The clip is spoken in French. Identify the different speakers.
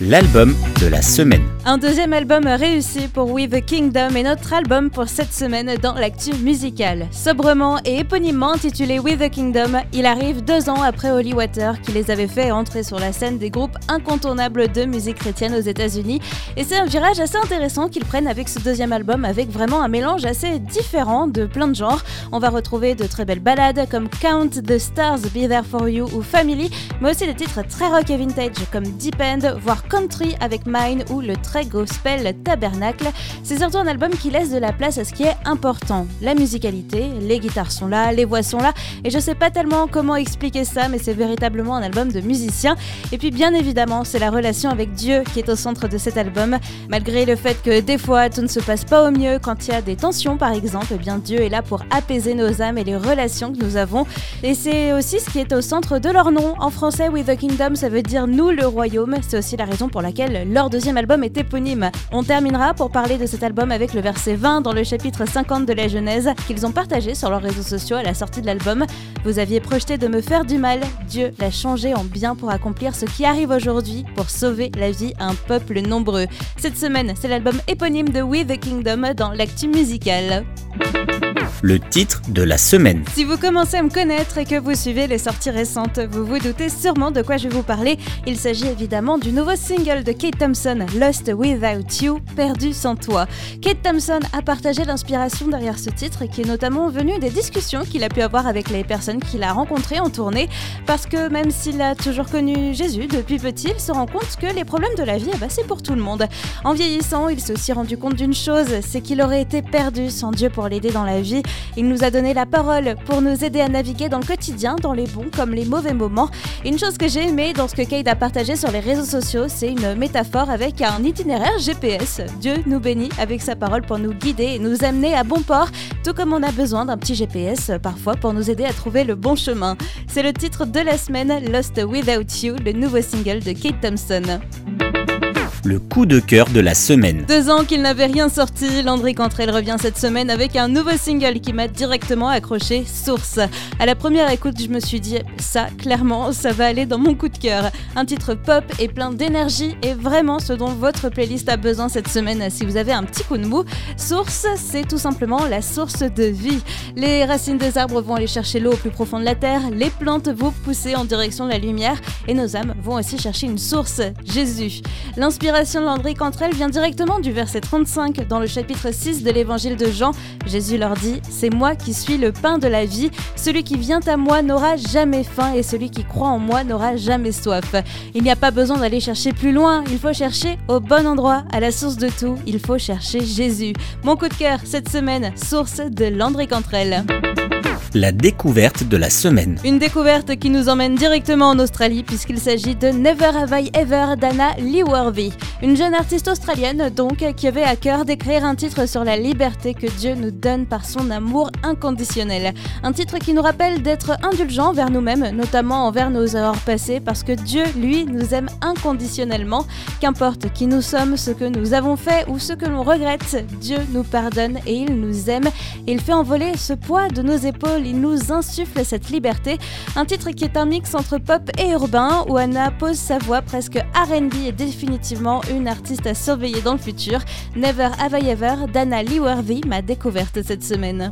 Speaker 1: l'album de la semaine.
Speaker 2: Un deuxième album réussi pour We the Kingdom et notre album pour cette semaine dans l'actu musicale. Sobrement et éponymement intitulé We the Kingdom, il arrive deux ans après Holy Water qui les avait fait entrer sur la scène des groupes incontournables de musique chrétienne aux États-Unis. Et c'est un virage assez intéressant qu'ils prennent avec ce deuxième album avec vraiment un mélange assez différent de plein de genres. On va retrouver de très belles ballades comme Count the Stars, Be There For You ou Family, mais aussi des titres très rock et vintage comme Deep End, voire country avec Mine ou le très gospel Tabernacle. C'est surtout un album qui laisse de la place à ce qui est important. La musicalité, les guitares sont là, les voix sont là, et je sais pas tellement comment expliquer ça, mais c'est véritablement un album de musiciens. Et puis bien évidemment, c'est la relation avec Dieu qui est au centre de cet album. Malgré le fait que des fois tout ne se passe pas au mieux quand il y a des tensions par exemple, eh bien Dieu est là pour apaiser nos âmes et les relations que nous avons. Et c'est aussi ce qui est au centre de leur nom. En français, With the Kingdom, ça veut dire nous le royaume. C'est aussi la raison pour laquelle leur deuxième album est éponyme. On terminera pour parler de cet album avec le verset 20 dans le chapitre 50 de la Genèse qu'ils ont partagé sur leurs réseaux sociaux à la sortie de l'album. Vous aviez projeté de me faire du mal, Dieu l'a changé en bien pour accomplir ce qui arrive aujourd'hui, pour sauver la vie à un peuple nombreux. Cette semaine, c'est l'album éponyme de We the Kingdom dans l'actu musicale
Speaker 1: le titre de la semaine.
Speaker 2: Si vous commencez à me connaître et que vous suivez les sorties récentes, vous vous doutez sûrement de quoi je vais vous parler. Il s'agit évidemment du nouveau single de Kate Thompson, Lost Without You, Perdu sans toi. Kate Thompson a partagé l'inspiration derrière ce titre qui est notamment venu des discussions qu'il a pu avoir avec les personnes qu'il a rencontrées en tournée parce que même s'il a toujours connu Jésus depuis petit, il se rend compte que les problèmes de la vie, eh ben, c'est pour tout le monde. En vieillissant, il s'est aussi rendu compte d'une chose, c'est qu'il aurait été perdu sans Dieu pour l'aider dans la vie il nous a donné la parole pour nous aider à naviguer dans le quotidien, dans les bons comme les mauvais moments. Une chose que j'ai aimé dans ce que Kate a partagé sur les réseaux sociaux, c'est une métaphore avec un itinéraire GPS. Dieu nous bénit avec sa parole pour nous guider et nous amener à bon port, tout comme on a besoin d'un petit GPS parfois pour nous aider à trouver le bon chemin. C'est le titre de la semaine, Lost Without You, le nouveau single de Kate Thompson
Speaker 1: le coup de cœur de la semaine.
Speaker 2: Deux ans qu'il n'avait rien sorti, Landry Cantrell revient cette semaine avec un nouveau single qui m'a directement accroché, Source. À la première écoute, je me suis dit, ça, clairement, ça va aller dans mon coup de cœur. Un titre pop et plein d'énergie est vraiment ce dont votre playlist a besoin cette semaine si vous avez un petit coup de mou. Source, c'est tout simplement la source de vie. Les racines des arbres vont aller chercher l'eau au plus profond de la terre, les plantes vont pousser en direction de la lumière et nos âmes vont aussi chercher une source, Jésus. L'inspiration L'inspiration de Landry Cantrell vient directement du verset 35 dans le chapitre 6 de l'évangile de Jean. Jésus leur dit C'est moi qui suis le pain de la vie. Celui qui vient à moi n'aura jamais faim et celui qui croit en moi n'aura jamais soif. Il n'y a pas besoin d'aller chercher plus loin. Il faut chercher au bon endroit, à la source de tout. Il faut chercher Jésus. Mon coup de cœur cette semaine, source de Landry Cantrell
Speaker 1: la découverte de la semaine.
Speaker 2: Une découverte qui nous emmène directement en Australie puisqu'il s'agit de Never Have I Ever d'Anna Leeworthy. Une jeune artiste australienne donc qui avait à cœur d'écrire un titre sur la liberté que Dieu nous donne par son amour inconditionnel. Un titre qui nous rappelle d'être indulgents vers nous-mêmes, notamment envers nos erreurs passées parce que Dieu, lui, nous aime inconditionnellement. Qu'importe qui nous sommes, ce que nous avons fait ou ce que l'on regrette, Dieu nous pardonne et il nous aime il fait envoler ce poids de nos épaules il nous insuffle cette liberté. Un titre qui est un mix entre pop et urbain, où Anna pose sa voix presque RB et définitivement une artiste à surveiller dans le futur. Never Have I Ever d'Anna Lee Worthy, ma découverte cette semaine.